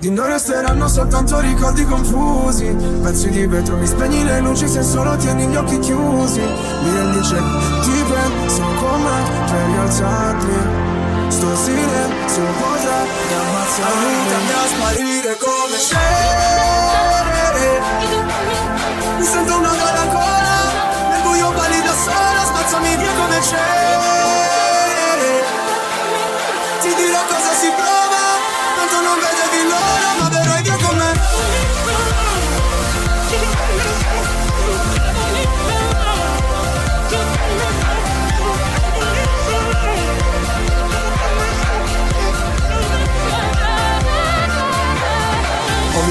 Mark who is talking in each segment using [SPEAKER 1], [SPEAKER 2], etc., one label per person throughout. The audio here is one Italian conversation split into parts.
[SPEAKER 1] di noi resteranno soltanto ricordi confusi. Pezzi di vetro, mi spegni le luci se solo tieni gli occhi chiusi. Mi rendi cieco, ti penso come per rialzarli Sto silenzio potrebbe ammazzarmi Aiutami a sparire come cenere Mi sento una gola gola Nel buio balli da sola Spazzami via come cenere Ti dirò cosa si prova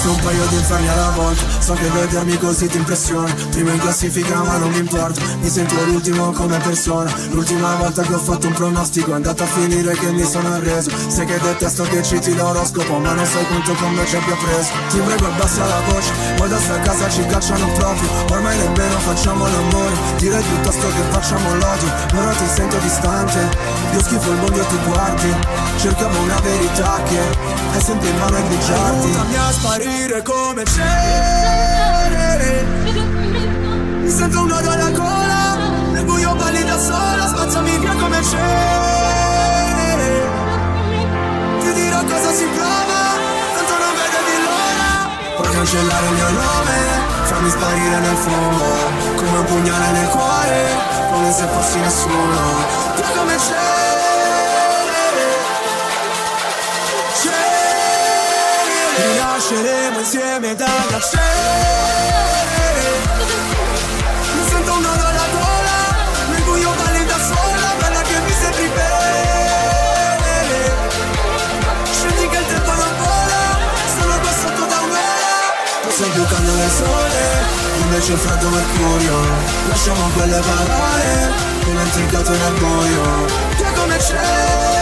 [SPEAKER 1] Visto un paio di inferni alla volta. So che vedermi così ti impressiona Primo in classifica ma non mi importa. Mi sento l'ultimo come persona. L'ultima volta che ho fatto un pronostico È andata a finire che mi sono arreso. Sai che detesto che citi l'oroscopo Ma non sai quanto con me ci abbia preso. Ti prego abbassa la voce. Poi da sta casa ci cacciano proprio. Ormai nemmeno facciamo l'amore. Direi piuttosto che facciamo l'odio. Ora ti sento distante. Io schifo il mondo e tu guardi Cercavo una verità che È sempre in mano a grigiarti Aiutami a sparire come cenere Mi sento un nodo alla gola Nel buio balli da sola Spazzami via come cenere Ti dirò cosa si prova Tanto non vedevi l'ora. Puoi cancellare il mio nome Fammi sparire nel fumo Come un pugnale nel cuore Come se fossi nessuno. Via come cenere Rinasceremo insieme dalla cenere Mi sento un nodo alla gola Nel buio balli da sola Bella che mi sembri bene. Scendi che il tempo non vola Sono qua sotto da un'ora. Sei più caldo del sole Invece freddo mercurio Lasciamo quelle parole Come intricato nel buio Che come c'è